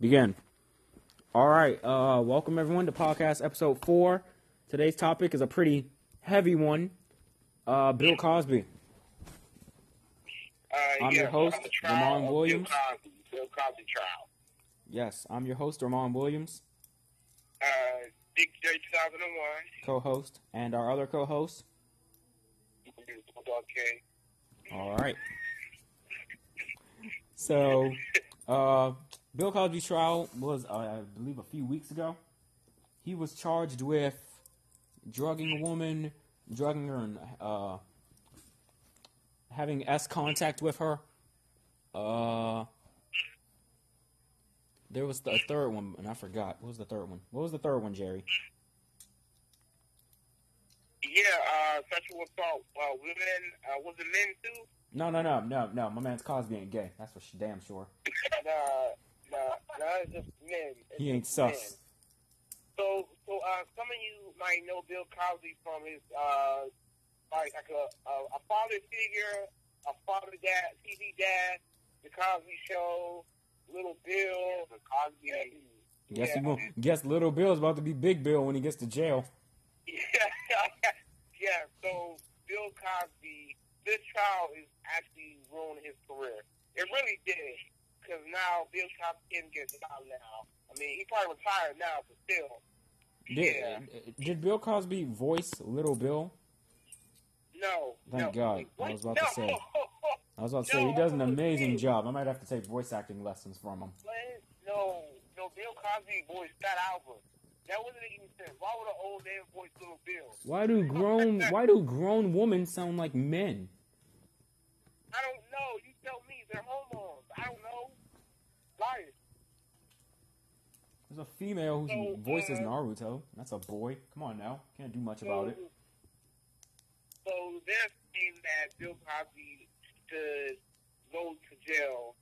Begin. All right. Uh, welcome everyone to podcast episode four. Today's topic is a pretty heavy one. Uh, Bill Cosby. Uh, I'm yeah, your host, the Ramon of Bill Williams. Cosby, Bill Cosby trial. Yes, I'm your host, Ramon Williams, Uh, Dick J 2001. co-host, and our other co-host. King. All right. So, uh, Bill Cosby's trial was, uh, I believe, a few weeks ago. He was charged with drugging a woman, drugging her, and uh, having S contact with her. Uh, there was the third one, and I forgot. What was the third one? What was the third one, Jerry? Yeah, uh, sexual assault. Uh, women, uh, was it men too? No, no, no, no, no. My man's Cosby ain't gay. That's for damn sure. Nah, nah, nah, it's just men. It's He ain't just sus. men. So, so, uh, some of you might know Bill Cosby from his, uh, like, like a, a, a father figure, a father dad, TV dad, The Cosby Show, Little Bill, The Cosby. Guess yeah. he will, guess Little Bill's about to be Big Bill when he gets to jail. Yeah, yeah. So Bill Cosby, this trial is actually ruining his career. It really did, because now Bill Cosby can get out now. I mean, he probably retired now, but still. Did, Yeah. Uh, did Bill Cosby voice Little Bill? No. Thank no. God. I was about no. to say. I was about to say he does an amazing job. I might have to take voice acting lessons from him. No, no. Bill Cosby voiced Fat Albert. That wasn't even sense. Why would an old man voice Little Bill? Why do grown Why do grown women sound like men? I don't know. You tell me. They're hormones. I don't know. Liars. There's a female So, voice uh, Naruto. That's a boy. Come on now, can't do much about it. So they're saying that Bill Cosby should go to jail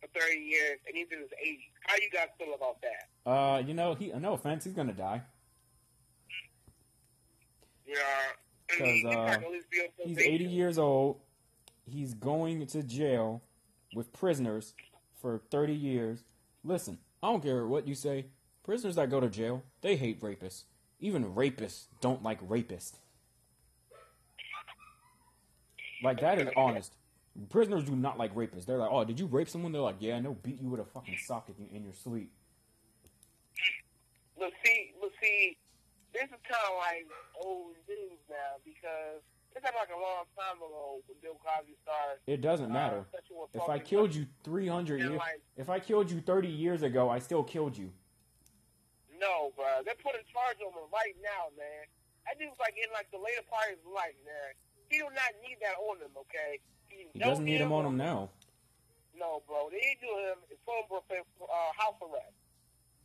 for 30 years and he's in his 80s. How you guys feel about that? Uh, you know, he no offense, he's gonna die. Yeah. I mean, 'Cause, he uh, might at least be on He's 80 years old. He's going to jail with prisoners for 30 years. Listen, I don't care what you say. Prisoners that go to jail, they hate rapists. Even rapists don't like rapists. Like that is honest. Prisoners do not like rapists. They're like, "Oh, did you rape someone?" They're like, "Yeah, and they'll beat you with a fucking sock if you in your sleep." But see, but see, this is kind of like old news now because this happened like a long time ago when Bill Cosby started. It doesn't matter. Uh, sexual If I killed you 300 years, like- if I killed you 30 years ago, I still killed you. No, bro. They're putting charge on him right now, man. That dude's like in like the later part of his life, man. He do not need that on him, okay? He doesn't need him on him now. No, bro. They need to him is phone for uh, house arrest.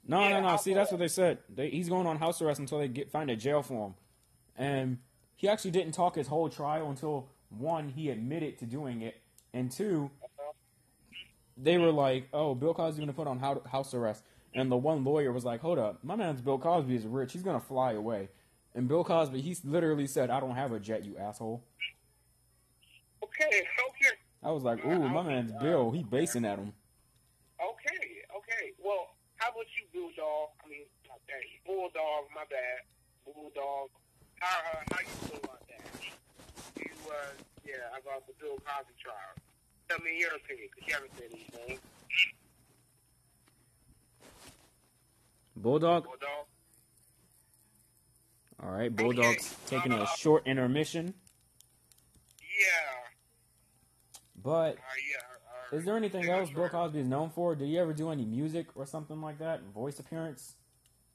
No, Yeah, no, no. See, go that's what they said. They, he's going on house arrest until they get find a jail for him. And he actually didn't talk his whole trial until one, he admitted to doing it, and two, they were like, "Oh, Bill Cosby's gonna put on house arrest," and the one lawyer was like, "Hold up, my man's Bill Cosby is rich. He's gonna fly away." And Bill Cosby, he literally said, "I don't have a jet, you asshole." Okay, okay, I was like, "Ooh, my man's Bill. He basing at him." okay, okay. Well, how about you, Bulldog? I mean, Bulldog. My bad, Bulldog. How uh, how you feel about that? You uh, yeah, about the Bill Cosby trial. Tell me your opinion, because you haven't said anything. Bulldog. Bulldog. All right, Bulldog's taking a short intermission, Yeah. but Uh, yeah. Uh, Is there anything else Bill Cosby is known for? Did he ever do any music or something like that? Voice appearance?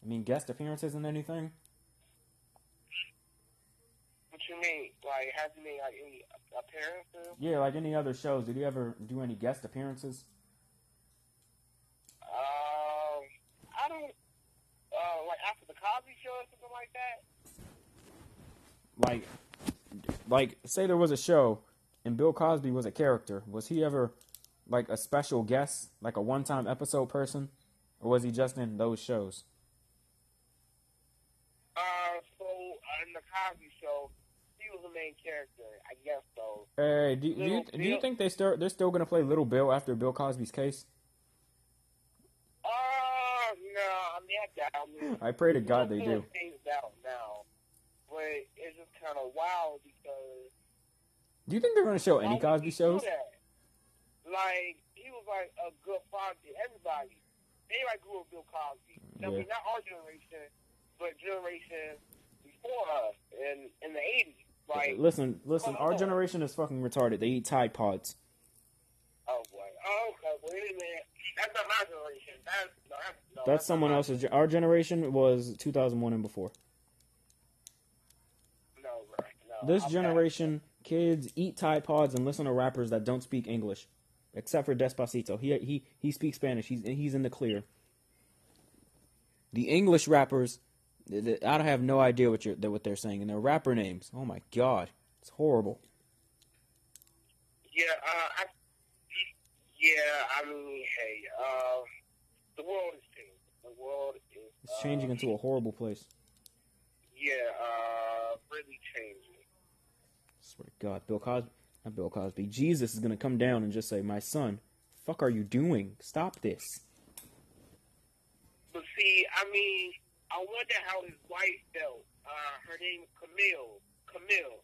I mean, guest appearances and anything? What you mean? Like, has he made like any appearances? Yeah, like any other shows. Did he ever do any guest appearances? Um, I don't. Uh, like after the Cosby Show or something like that. Like, like say there was a show and Bill Cosby was a character. Was he ever like a special guest, like a one-time episode person, or was he just in those shows? Uh, so uh, in the Cosby Show, he was the main character. I guess so. Hey, do, do you Little do you think they start they're still gonna play Little Bill after Bill Cosby's case? Uh, I mean, I doubt it. I pray to God they do. Things out now, but it's just kind of wild because. Do you think they're going to show any Cosby shows? Like he was like a good father to everybody. Everybody grew up with Bill Cosby. I mean, Yeah. not our generation, but generation before us in in the eighties. Like, Listen, listen. Our Oh. generation is fucking retarded. They eat Tide Pods. oh boy, oh okay, wait a minute. That's not my generation. That's no, that's, no, That's not someone else's. Our generation was 2001 and before. No, bro, no. This I'm generation, kids eat Tide Pods and listen to rappers that don't speak English, except for Despacito. He he he speaks Spanish. He's he's in the clear. The English rappers, I have no idea what you're what they're saying, and their rapper names. Oh my god, it's horrible. Yeah, uh, I, yeah. I mean, hey, uh, the world is changing. The world is. It's uh, changing into a horrible place. Yeah, uh, really changing. swear to God, Bill Cosby, not Bill Cosby. Jesus is gonna come down and just say, "My son, fuck, are you doing? Stop this." But see, I mean, I wonder how his wife felt. Uh, her name is Camille. Camille.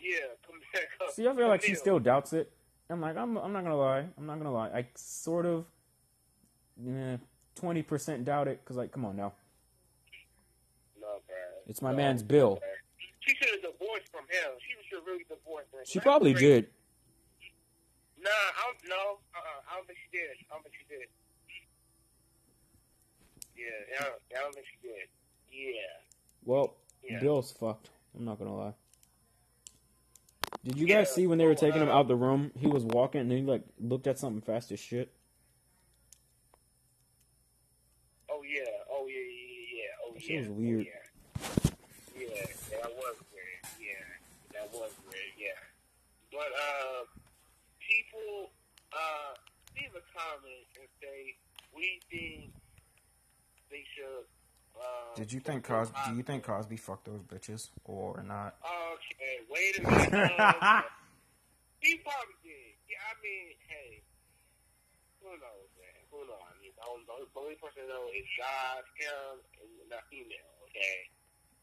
Yeah, Camille. See, I feel like she still doubts it. I'm like, I'm, I'm not gonna lie. I'm not gonna lie. I sort of, twenty percent doubt it. Cause like, come on now, No, bro. it's my No, man's Bill. bruh. She should have divorced from him. She should really divorce him. She That's probably crazy. did. Nah, I don't, no. Uh-uh, I don't think she did. I don't think she did. Yeah, I don't, I don't think she did. Yeah. Well, Yeah. Bill's fucked. I'm not gonna lie. Did you Yeah, guys see when they were taking him uh, out the room? He was walking and he like looked at something fast as shit. Oh yeah. Oh yeah. Yeah. Yeah. yeah. Oh That yeah. shit was Oh, weird. yeah. Yeah. That was weird. Yeah. That was weird. Yeah. But uh, people uh leave a comment and say we think they should. Uh, Did you think Cosby? Do you think Cosby fucked those bitches or not? Okay, wait a minute. Uh, he probably did. Yeah, I mean, hey, who knows, man? Who knows? I mean, the only, the only person I know is God, him, and that female. Okay.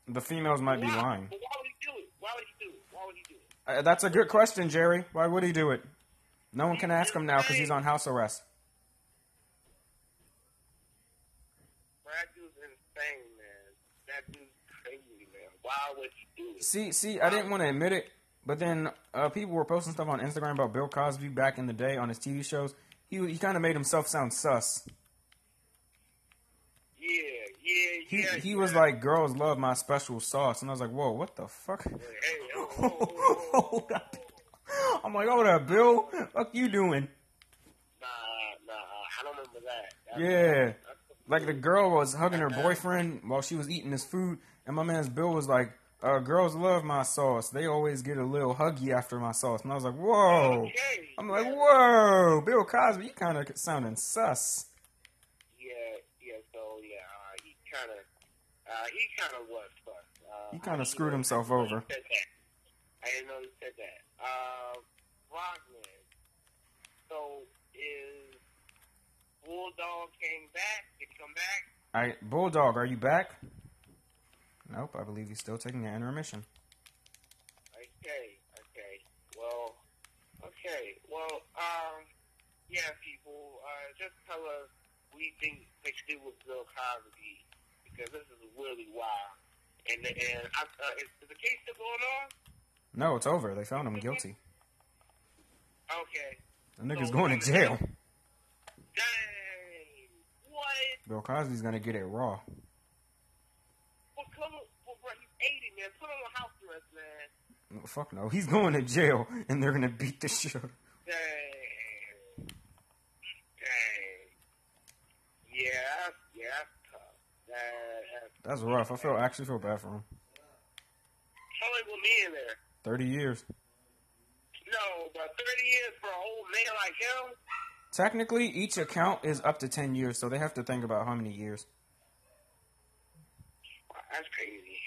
The females might be lying. But why would he do it? Why would he do it? Why would he do it? Uh, that's a good question, Jerry. Why would he do it? No one can ask him now because he's on house arrest. That dude's insane, man. That dude's crazy, man. Why would he do it? See, see, I didn't want to admit it, but then uh, people were posting stuff on Instagram about Bill Cosby back in the day on his TV shows. He he kind of made himself sound sus. Yeah, yeah, He yeah. he yeah. was like, "Girls love my special sauce," and I was like, "Whoa, what the fuck?" Hey, oh, oh, oh, oh, Hold up. I'm like, "Hold up, Bill. Fuck you doing?" Nah, nah, I don't remember that. That's- Yeah. Like the girl was hugging her boyfriend while she was eating his food, and my man's Bill was like, uh, "Girls love my sauce. They always get a little huggy after my sauce." And I was like, "Whoa!" Okay. I'm like, "Whoa, Bill Cosby, you kind of sounding sus." Yeah, yeah. So yeah, uh, he kind of, uh, he kind of was. Uh, He kinda screwed know- himself over. he said that. I didn't know he said that. Uh, Rockman. So is Bulldog came back? Did he come back? I Bulldog, are you back? Nope, I believe he's still taking an intermission. Okay, okay. Well, okay. Well, um, yeah, people, uh, just tell us we think they should do with Bill Cosby because this is really wild. And and I, uh, is, is the case still going on? No, it's over. They found him guilty. Okay. The nigga's So, going to jail. Dang. Bill Cosby's gonna get it raw. Well, come on. Well, bro, he's 80, man. Put him on house arrest, man. No, Fuck no, he's going to jail, and they're gonna beat the shit. out of- Dang. Dang. Yeah, that's, yeah, tough. That, that's That's rough. I feel actually feel bad for him. How long will be in there? Thirty years. No, but 30 years for an old man like him? Technically, each account is up to 10 years, so they have to think about how many years. That's crazy.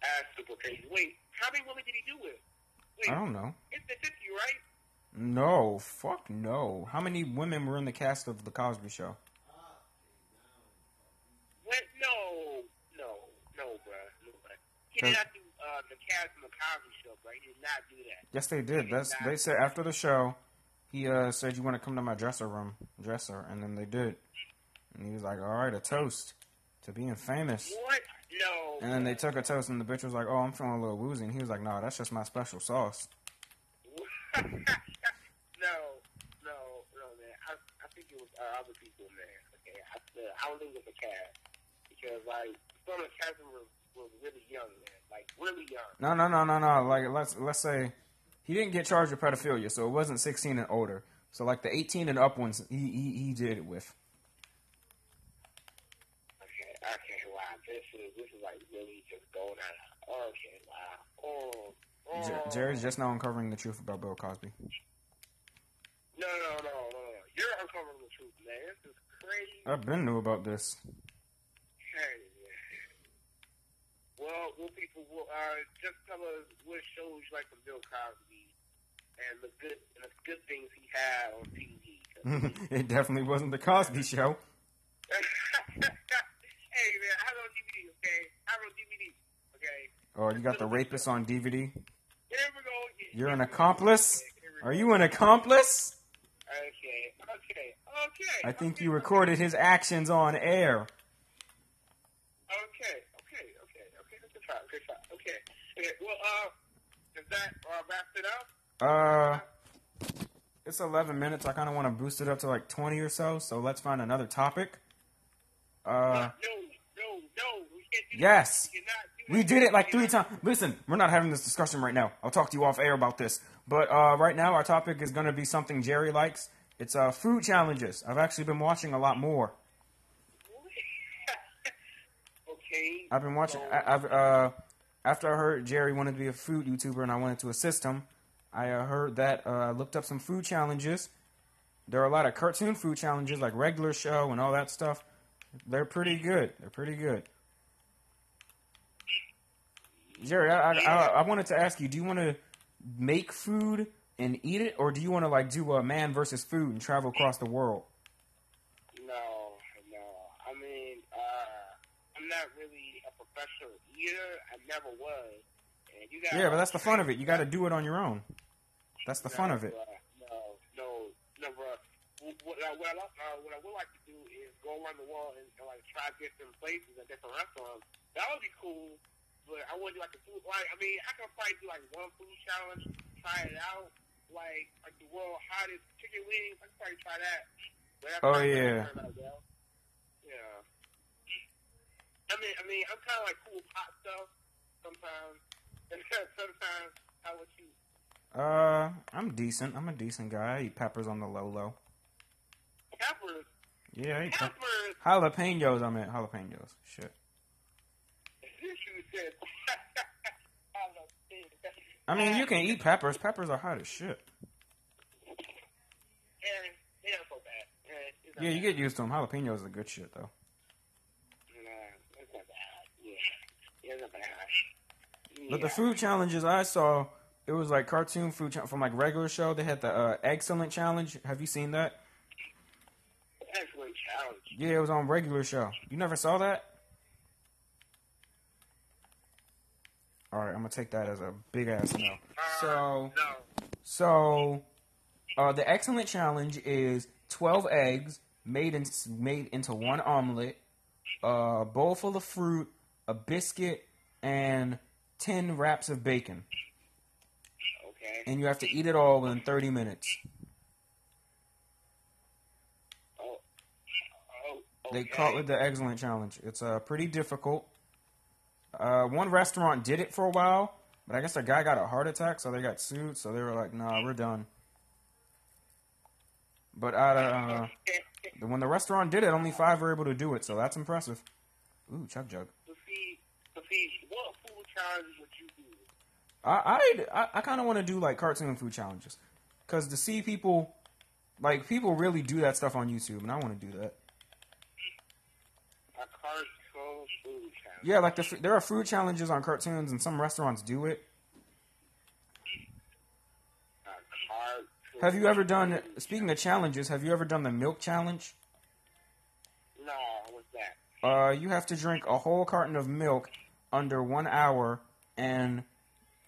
That's super crazy. Wait, how many women did he do with? Wait, I don't know. It's the 50, right? No, fuck no. How many women were in the cast of The Cosby Show? What? No, no, no, bruh. No, bruh. He did not do uh, the cast of The Cosby Show, bruh. He did not do that. Yes, they did. He That's They said after the show he uh, said, "You want to come to my dresser room, dresser?" And then they did. And he was like, "All right, a toast to being famous." What? No. And then they took a toast, and the bitch was like, "Oh, I'm feeling a little woozy." And he was like, "No, that's just my special sauce." no, no, no, man. I, I think it was uh, other people, man. Okay, I, uh, I don't think it was the cast because like some of the cast was was really young, man. Like really young. No, no, no, no, no. Like let's let's say he didn't get charged with pedophilia, so it wasn't 16 and older. So like the 18 and up ones, he he, he did it with. Okay, okay, wow. This is this is like really just going out. Okay, wow. Oh, oh. Jer- Jerry's just now uncovering the truth about Bill Cosby. No, no, no, no, no. You're uncovering the truth, man. This is crazy. I've been new about this. Hey, well, well, people, will, uh, just tell us what shows you like from Bill Cosby and the good and the good things he had on TV. it definitely wasn't the Cosby Show. hey man, I have on DVD. Okay, I have on DVD. Okay. Oh, you got the rapist on DVD. Here we go. You're an accomplice. Okay, Are you an accomplice? Okay, okay, okay. I think okay, you recorded his actions on air. Okay, okay, okay, okay. Good try, good try. Okay, okay. Well, uh, does that uh, wrap it up? Uh, it's 11 minutes. I kind of want to boost it up to like 20 or so. So let's find another topic. Uh, no, no, no. We yes. We cannot do we that. did it like three times. Listen, we're not having this discussion right now. I'll talk to you off air about this. But uh, right now, our topic is going to be something Jerry likes. It's uh, food challenges. I've actually been watching a lot more. okay. I've been watching. I, I've uh, after I heard Jerry wanted to be a food YouTuber and I wanted to assist him, I uh, heard that. Uh, I looked up some food challenges. There are a lot of cartoon food challenges, like regular show and all that stuff. They're pretty good. They're pretty good. Jerry, I, I, I, I wanted to ask you: Do you want to make food and eat it, or do you want to like do a man versus food and travel across the world? No, no. I mean, uh, I'm not really a professional eater. I never was. And you got Yeah, but that's the fun of it. You got to do it on your own. That's the fun of it. No, no, no, bro. What, I- what, I, uh, what I would like to do is go around the world and, and like try different places and different restaurants. That would be cool. But I would like a food. Like, I mean, I could probably do like one food challenge, try it out. Like, like the world hottest chicken wings. I could probably try that. But Oh, yeah. gonna turn out well. Yeah. I mean, I mean, I'm kind of like cool with hot stuff sometimes. And sometimes, how would you? Uh, I'm decent. I'm a decent guy. I eat peppers on the low low. Peppers. Yeah, I eat pe- Peppers. jalapenos. I meant jalapenos. Shit. I mean, you can eat peppers. Peppers are hot as shit. And they're not so bad. It's not Yeah, you get used to them. Jalapenos are good shit though. Nah, it's not bad. Yeah, yeah it's not bad. But the food challenges I saw, it was like cartoon food cha- from like regular show. They had the uh, excellent challenge. Have you seen that? Excellent challenge. Yeah, it was on regular show. You never saw that? All right, I'm gonna take that as a big ass no. So. No. So, uh, the excellent challenge is twelve eggs made in, made into one omelet, a bowl full of fruit, a biscuit, and ten wraps of bacon. And you have to eat it all within thirty minutes. Oh. Oh. They okay. call it the excellent challenge. It's uh, pretty difficult. Uh, one restaurant did it for a while, but I guess the guy got a heart attack, so they got sued. So they were like, "Nah, we're done." But out of uh, when the restaurant did it, only five were able to do it, so that's impressive. Ooh, Chuck Jug. To see, to see, what food challenge would? I I I, kind of want to do like cartoon food challenges, cause to see people, like people really do that stuff on YouTube, and I want to do that. A cartoon food challenge. Yeah, like the there are food challenges on cartoons, and some restaurants do it. Have you ever done? Speaking of challenges, have you ever done the milk challenge? No, what's that? Uh, you have to drink a whole carton of milk under one hour and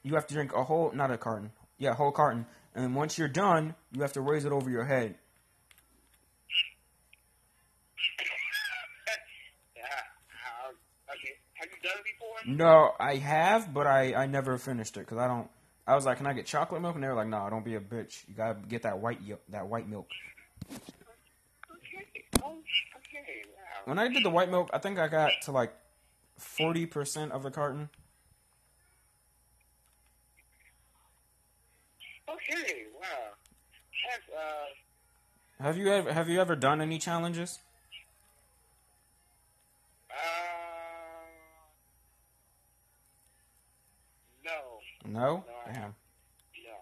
you have to drink a whole not a carton, yeah, a whole carton. And then once you're done, you have to raise it over your head. Yeah. Okay. Have you done it before? No, I have, but I, I never finished it because I don't. I was like, can I get chocolate milk? And they were like, no, don't be a bitch. You gotta get that white that white milk. Okay. Okay. Wow. When I did the white milk, I think I got to like forty percent of the carton. Okay. Wow. That's uh. Have you ever have you ever done any challenges? Uh. No. No. No, I Damn. No.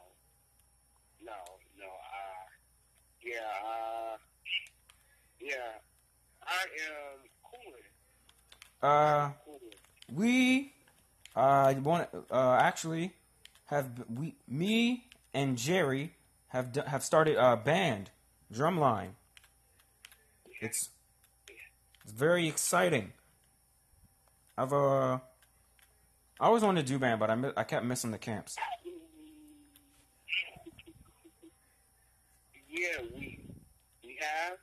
No. No. Uh. Yeah. Uh. Yeah. I am cooling. Uh, we uh want uh actually have we me and Jerry have d- have started a band, Drumline. It's it's very exciting. I've uh I always wanted to do band, but I mi- I kept missing the camps. Yeah, we we have.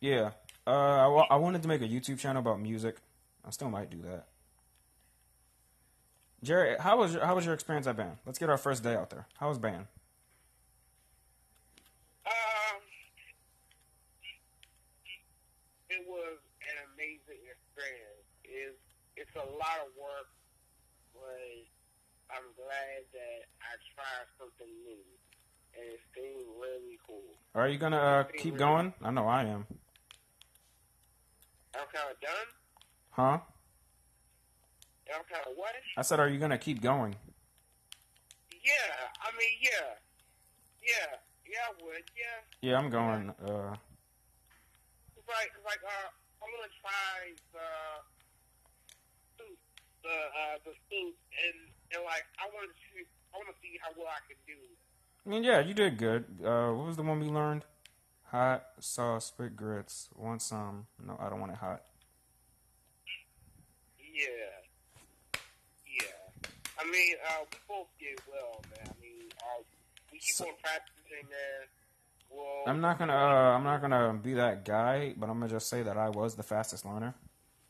Yeah. Uh, I, I wanted to make a YouTube channel about music. I still might do that. Jerry, how was your, how was your experience at band? Let's get our first day out there. How was band? Um, it was an amazing experience. It's it's a lot of work, but I'm glad that I tried something new, and it's been really cool. Are you gonna uh, keep going? I know I am. I'm kind of done. Huh? I'm kind of what? I said, are you gonna keep going? Yeah, I mean, yeah, yeah, yeah, I would, yeah. Yeah, I'm going. Uh, It's like, it's like, uh, I'm gonna try the suit, the uh, the suit, and and like, I want to see, I want to see how well I can do. I mean, yeah, you did good. Uh, what was the one we learned? Hot sauce, spit grits. Want some? No, I don't want it hot. Yeah, yeah. I mean, uh, we both did well, man. I mean, uh, we keep So- on practicing, man. Well, I'm not gonna. Uh, I'm not gonna be that guy, but I'm gonna just say that I was the fastest learner.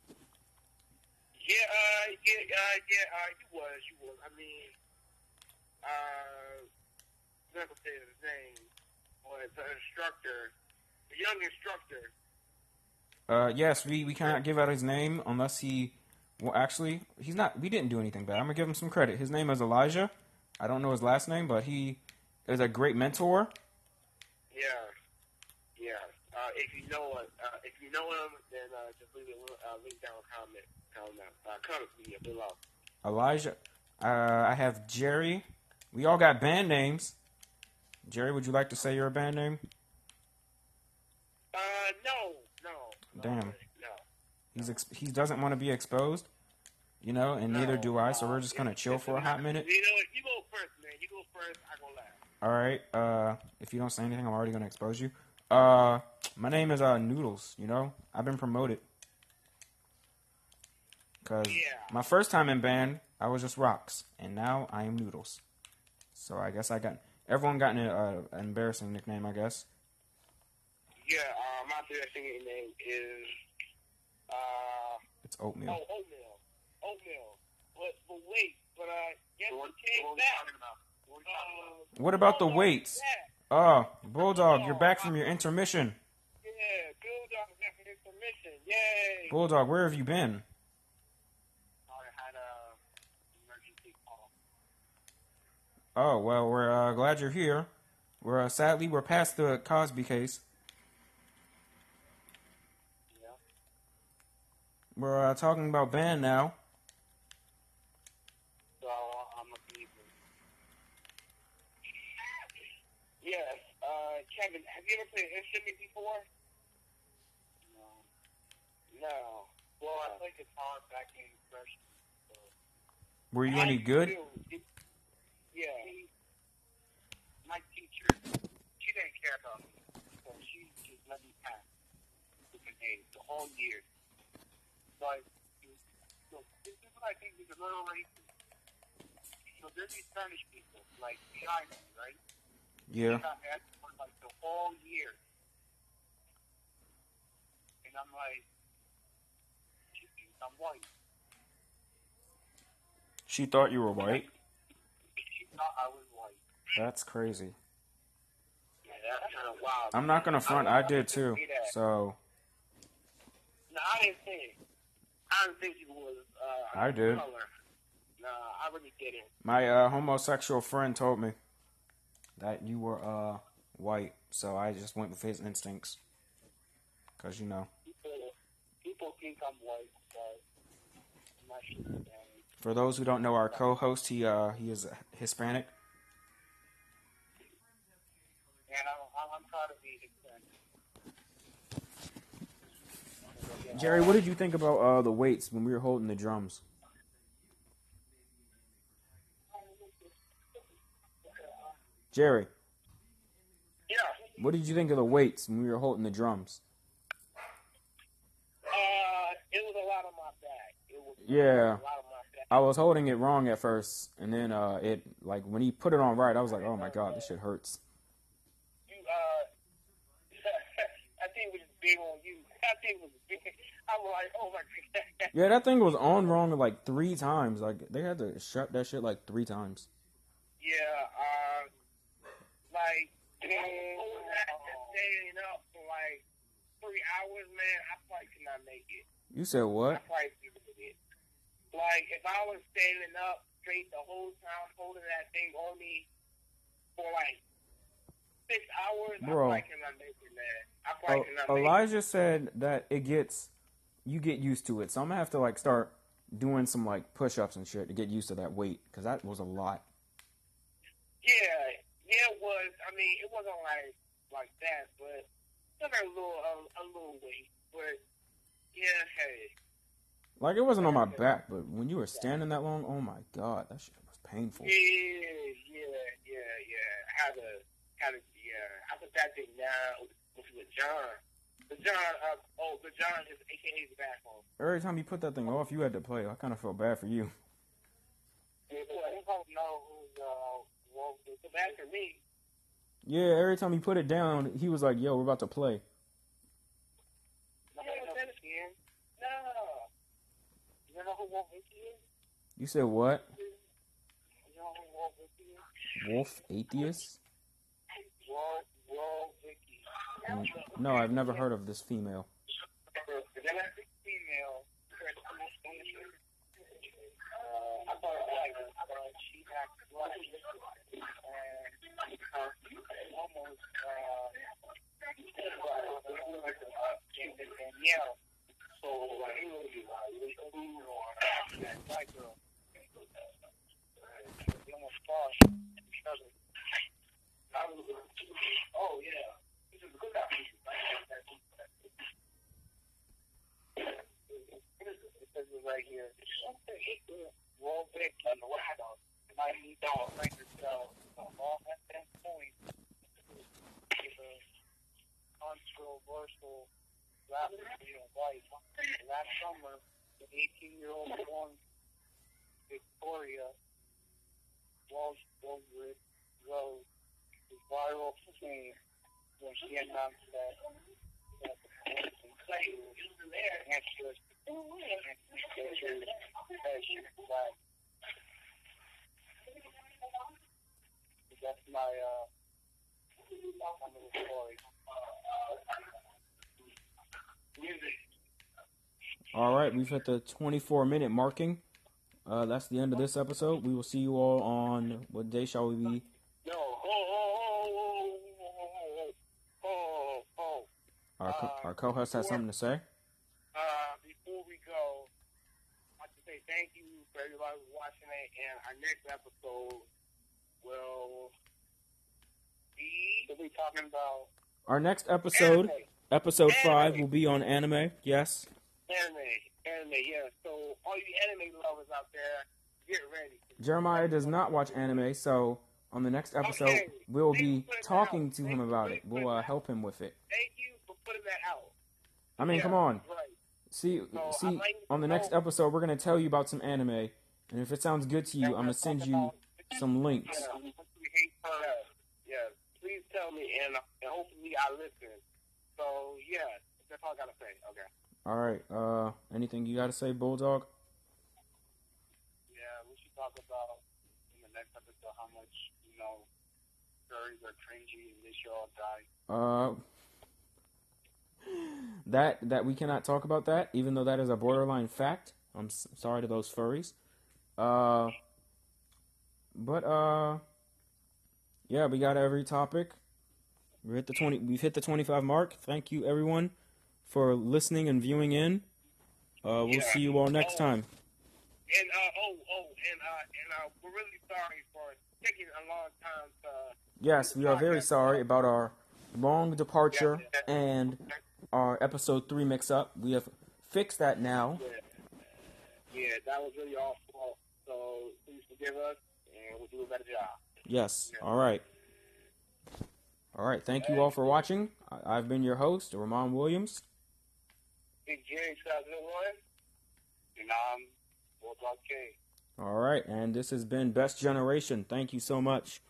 Yeah, uh, yeah, uh, yeah, uh, you was, you was. I mean, uh, I'm not gonna say his name, but the instructor, the young instructor, Uh, yes, we, we cannot give out his name unless he. Well, actually, he's not. We didn't do anything bad. I'm gonna give him some credit. His name is Elijah. I don't know his last name, but he is a great mentor. yeah, yeah. Uh, if you know it, uh, if you know him, then uh, just leave a li- uh, link down comment, comment, uh, comment me below. Elijah. Uh, I have Jerry. We all got band names. Jerry, would you like to say your band name? Uh, no, no, no, Damn. No. He's ex- he doesn't want to be exposed, you know, and neither do I. So we're just gonna chill for a hot minute. You know, you go first, man. You go first. I go last. All right. Uh, if you don't say anything, I'm already gonna expose you. Uh, my name is uh Noodles. You know, I've been promoted. Cause Yeah. my first time in band, I was just Rocks, and now I am Noodles. So I guess I got everyone got an, uh, embarrassing nickname. I guess. Yeah, uh, my best singing name is uh It's oatmeal. oh oatmeal, oatmeal. But but wait, but uh, guess what came back? Uh, What about the weights? is back. Oh, Bulldog, you're back from your intermission. Yeah, Bulldog back from intermission. Yay! Bulldog, where have you been? I had a emergency call. Oh well, we're uh, glad you're here. We're uh, sadly we're past the Cosby case. We're uh, talking about band now. So I'm a believer. Yes, uh, Kevin, have you ever played an instrument before? No. No. Well, I played guitar back in freshman. So. Were you I any good? It- Yeah. My teacher, she didn't care about me, so she just let me pass with an A the whole year. So this is what I think is a little racist. so there's these Spanish people, like behind me, right? Yeah. They got that for like the whole year. And I'm like, she thinks I'm white. She thought you were white. She thought I was white. That's crazy. Yeah, that's kind of wild. I'm not gonna front. I did too. So No, I didn't think it. I didn't think she was. Uh, I did. Color. No, I really didn't. my uh, homosexual friend told me that you were uh white. So I just went with his instincts. Cause you know, People, people think I'm white, but I'm not sure. For those who don't know, our co-host he uh he is Hispanic. Jerry, what did you think about uh the weights when we were holding the drums? Jerry, Yeah. what did you think of the weights when we were holding the drums? Uh, it was a lot on my back. It was Yeah. a lot on my back. I was holding it wrong at first, and then uh, it like when he put it on right, I was like, "Oh my god, this shit hurts." You, uh, I think it was big on you. I think it was big. I'm like, oh my god. Yeah, that thing was on wrong like three times. Like they had to shut that shit like three times. Yeah, uh, like, staying up for like three hours, man, I probably could not make it. You said what? I probably make it. Like, if I was standing up straight the whole time, holding that thing on me for like six hours, Bro. I could make it, man. I probably Oh, make it. Elijah said that it gets you get used to it. So I'm gonna have to like start doing some like push-ups and shit to get used to that weight because that was a lot. Yeah, yeah, it was. I mean, it wasn't like like that, but it was a little a, a little weight. But yeah, hey, Like it wasn't on my back, but when you were standing that long, oh my god, that shit was painful. yeah, yeah, yeah, yeah. How to how to yeah. I put that thing down with, with John. The John, uh, oh, the John is AKA the bathroom. Every time you put that thing off, you had to play. I kind of felt bad for you. Yeah, he don't know who's uh, well, it's bad for me. Yeah, every time he put it down, he was like, "Yo, we're about to play." No, no, again. No. You know who Woah Vicky is? You said what? You know who Woah Vicky is? Wolf atheist? Wolf, Woah Vicky. No, I've never heard of this female. Female. Uh, I thought like uh, she had black and uh, almost uh, yeah. So like it was like cool or that white girl. They almost fought each other. I was, oh yeah, this is a good option. It says it right here. Roll back on the right on. Mighty dog, like yourself. All at that point is a controversial rapper being white. Last summer, the 18-year-old born Victoria Walsh Bogrit Rose was when she announced that that the police and say was and she was that she was black. That's my uh my little story. Music. All right, we've hit the 24 minute marking. Uh, that's the end of this episode. We will see you all on what day shall we be? No, oh, oh, oh, oh, oh, oh. Our, co- our co-host has something to say. Uh, before we go, I'd like to say thank you for everybody watching it, and our next episode will be we'll be talking about Our next episode, anime, episode five, will be on anime. Yes. anime, anime. Yeah. So all you anime lovers out there, get ready. Jeremiah does not watch anime, so on the next episode, Okay. we'll Thank be for putting that talking to Thank him about it. We'll uh, help him with it. Thank you putting that out. I mean, Yeah, come on. Right. See, So, see. Like On the next episode, we're gonna tell you about some anime, and if it sounds good to you, I'm gonna send you. some links. Yeah. Yeah, please tell me, and, and hopefully I listen. So yeah, that's all I gotta say. Okay. All right. Uh, anything you got to say, Bulldog? Yeah, we should talk about in the next episode how much you know furries are cringy and they should all die. Uh, that that we cannot talk about that, even though that is a borderline fact. I'm s- sorry to those furries. Uh, but uh, yeah, we got every topic. We hit the twenty. We've hit the twenty-five mark. Thank you, everyone, for listening and viewing in. Uh, we'll Yeah. see you all next Oh. time. And uh oh oh and uh and uh we're really sorry for taking a long time to Yes, we are very sorry about our long departure and our episode three mix-up. We have fixed that now. yeah, yeah that was really our fault. So please forgive us and we'll do a better job. Yes. All right. All right. Thank you all for watching. I've been your host, Ramon Williams. Big Jerry 2001 and I'm Bulldog K. All right. And this has been Best Generation. Thank you so much.